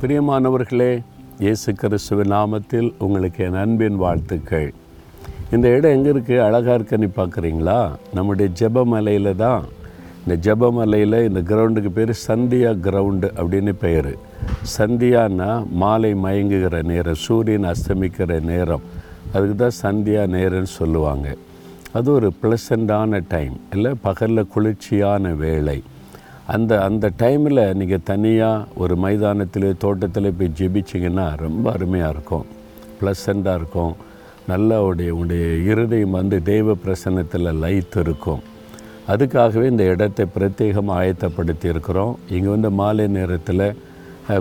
பிரியமானவர்களே இயேசு கிறிஸ்துவின் நாமத்தில் உங்களுக்கு என் அன்பின் வாழ்த்துக்கள். இந்த இடம் எங்கே இருக்குது அழகாக இருக்குன்னு பார்க்குறீங்களா நம்முடைய ஜெபமலையில் தான். இந்த ஜெபமலையில் இந்த கிரவுண்டுக்கு பேர் சந்தியா கிரவுண்டு அப்படின்னு பெயர் சந்தியான்னா மாலை மயங்குகிற நேரம் சூரியன் அஸ்தமிக்கிற நேரம். அதுக்கு தான் சந்தியா நேரம்னு சொல்லுவாங்க. அது ஒரு ப்ளசண்டான டைம் இல்லை பகலில் குளிர்ச்சியான வேலை அந்த அந்த டைமில் நீங்கள் தனியாக ஒரு மைதானத்தில் தோட்டத்தில் போய் ஜெபிச்சிங்கன்னா ரொம்ப அருமையாக இருக்கும். ப்ளசண்ட்டாக இருக்கும். நல்ல உடைய உடைய இருதயம் வந்து தெய்வ பிரசன்னத்தில் லைத் இருக்கும். அதுக்காகவே இந்த இடத்தை பிரத்யேகமாக ஆயத்தப்படுத்தி இருக்கிறோம். இங்கே வந்து மாலை நேரத்தில்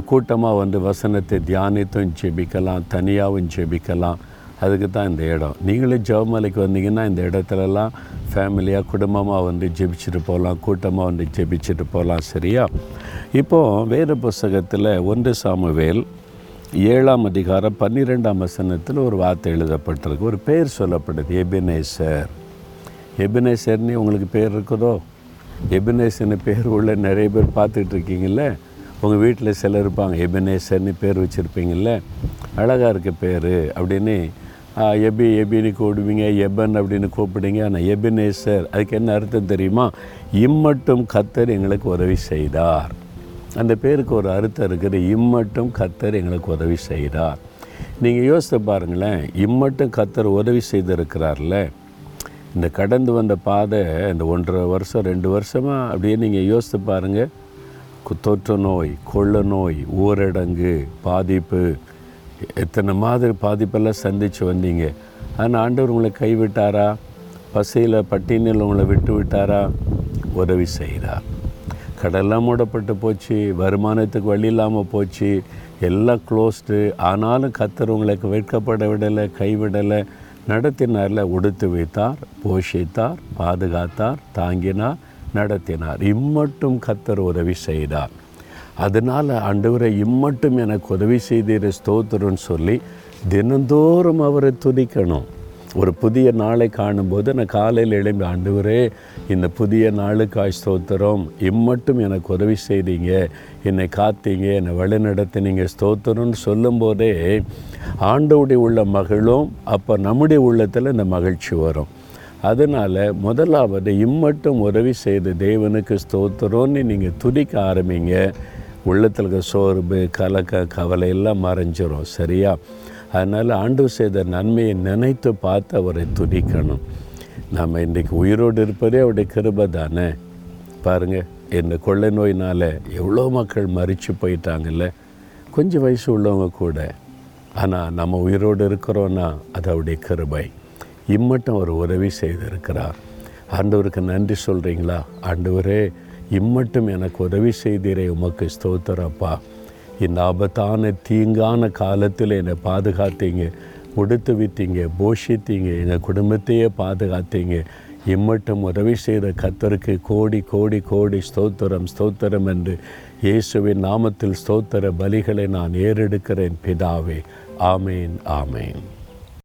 கூட்டமாக வந்து வசனத்தை தியானித்தும் ஜெபிக்கலாம் தனியாகவும் ஜெபிக்கலாம். அதுக்கு தான் இந்த இடம். நீங்களும் ஜெபமலைக்கு வந்தீங்கன்னா இந்த இடத்துலலாம் ஃபேமிலியாக குடும்பமாக வந்து ஜெபிச்சுட்டு போகலாம் கூட்டமாக வந்து ஜெபிச்சுட்டு போகலாம் சரியா? இப்போது வேறு புஸ்தகத்தில் ஒன்று சாமுவேல் ஏழாம் அதிகாரம் பன்னிரெண்டாம் வசனத்தில் ஒரு வார்த்தை எழுதப்பட்டிருக்கு. ஒரு பேர் சொல்லப்படுது எபினேசர். எபினேசர்னு உங்களுக்கு பேர் இருக்குதோ? எபினேசர்னு பேர் உள்ள நிறைய பேர் பார்த்துட்டு இருக்கீங்கல்ல உங்கள் வீட்டில் சிலர் இருப்பாங்க எபினேசர்னு பேர் வச்சுருப்பீங்கள்ல அழகாக இருக்க பேர் அப்படின்னு எபி எபின்னு கூப்பிடுவீங்க எபன் அப்படின்னு கூப்பிடுங்க ஆனால் எபினேசர் அதுக்கு என்ன அர்த்தம் தெரியுமா? இம்மட்டும் கத்தர் எங்களுக்கு உதவி செய்தார். அந்த பேருக்கு ஒரு அர்த்தம் இருக்குது. இம்மட்டும் கத்தர் எங்களுக்கு உதவி செய்தார். நீங்கள் யோசித்து பாருங்களேன். இம்மட்டும் கத்தர் உதவி செய்திருக்கிறார்ல. இந்த கடந்து வந்த பாதை இந்த ஒன்றரை வருஷம் ரெண்டு வருஷமாக அப்படியே நீங்கள் யோசித்து பாருங்கள் தொற்று நோய் கொள்ள நோய் ஊரடங்கு பாதிப்பு எத்தனை மாதிரி பாதிப்பெல்லாம் சந்தித்து வந்தீங்க? ஆனால் ஆண்டவர் உங்களை கைவிட்டாரா? பசியில் பட்டினியில் உங்களை விட்டு விட்டாரா? உதவி செய்கிறார் கடெல்லாம் மூடப்பட்டு போச்சு வருமானத்துக்கு வழி இல்லாமல் போச்சு எல்லாம் க்ளோஸ்டு ஆனாலும் கத்தர் உங்களுக்கு வெட்கப்பட விடலை கைவிடலை. நடத்தினார்ல உடுத்து வைத்தார் போஷித்தார் பாதுகாத்தார் தாங்கினார் நடத்தினார். இம்மட்டும் கத்தர் உதவி செய்தார். அதனால் ஆண்டவரை இம்மட்டும் எனக்கு உதவி செய்தீர் ஸ்தோத்திரம்னு சொல்லி தினந்தோறும் அவரை துதிக்கணும். ஒரு புதிய நாளை காணும்போது நான் காலையில் எழும்பி ஆண்டவரே இந்த புதிய நாளுக்காய் ஸ்தோத்திரம். இம்மட்டும் எனக்கு உதவி செய்தீங்க. என்னை காத்தீங்க என்னை வழிநடத்தினீங்க. ஸ்தோத்திரம்னு சொல்லும்போதே ஆண்டவுடைய உள்ள மகளும் அப்போ நம்முடைய உள்ளத்தில் இந்த மகிழ்ச்சி வரும். அதனால் முதலாவது இம்மட்டும் உதவி செய்த தேவனுக்கு ஸ்தோத்திரம்னு நீங்கள் துதிக்க ஆரம்பிங்க. உள்ளத்தில் இருக்க சோர்வு கலக்க கவலை எல்லாம் மறைஞ்சிரும் சரியா? அதனால் ஆண்டு செய்த நன்மையை நினைத்து பார்த்து அவரை துதிக்கணும். நம்ம இன்றைக்கி உயிரோடு இருப்பதே அவருடைய கிருபை தானே? பாருங்கள் இந்த கொள்ளை நோயினால் எவ்வளோ மக்கள் மறித்து போயிட்டாங்கல்ல? கொஞ்சம் வயசு உள்ளவங்க கூட. ஆனால் நம்ம உயிரோடு இருக்கிறோன்னா அது அவருடைய கிருபை. இம்மட்டும் அவர் உதவி செய்திருக்கிறார். ஆண்டவருக்கு நன்றி சொல்கிறீங்களா ஆண்டவரே இம்மட்டும் எனக்கு உதவி செய்தீரே உமக்கு ஸ்தோத்திரப்பா இந்த ஆபத்தான தீங்கான காலத்தில் என்னை பாதுகாத்தீங்க உடுத்து விட்டீங்க போஷித்தீங்க எங்கள் குடும்பத்தையே பாதுகாத்தீங்க. இம்மட்டும் உதவி செய்த கத்தருக்கு கோடி கோடி கோடி ஸ்தோத்திரம் ஸ்தோத்திரம் என்று இயேசுவின் நாமத்தில் ஸ்தோத்திர பலிகளை நான் ஏறெடுக்கிறேன் பிதாவே. ஆமேன் ஆமேன்.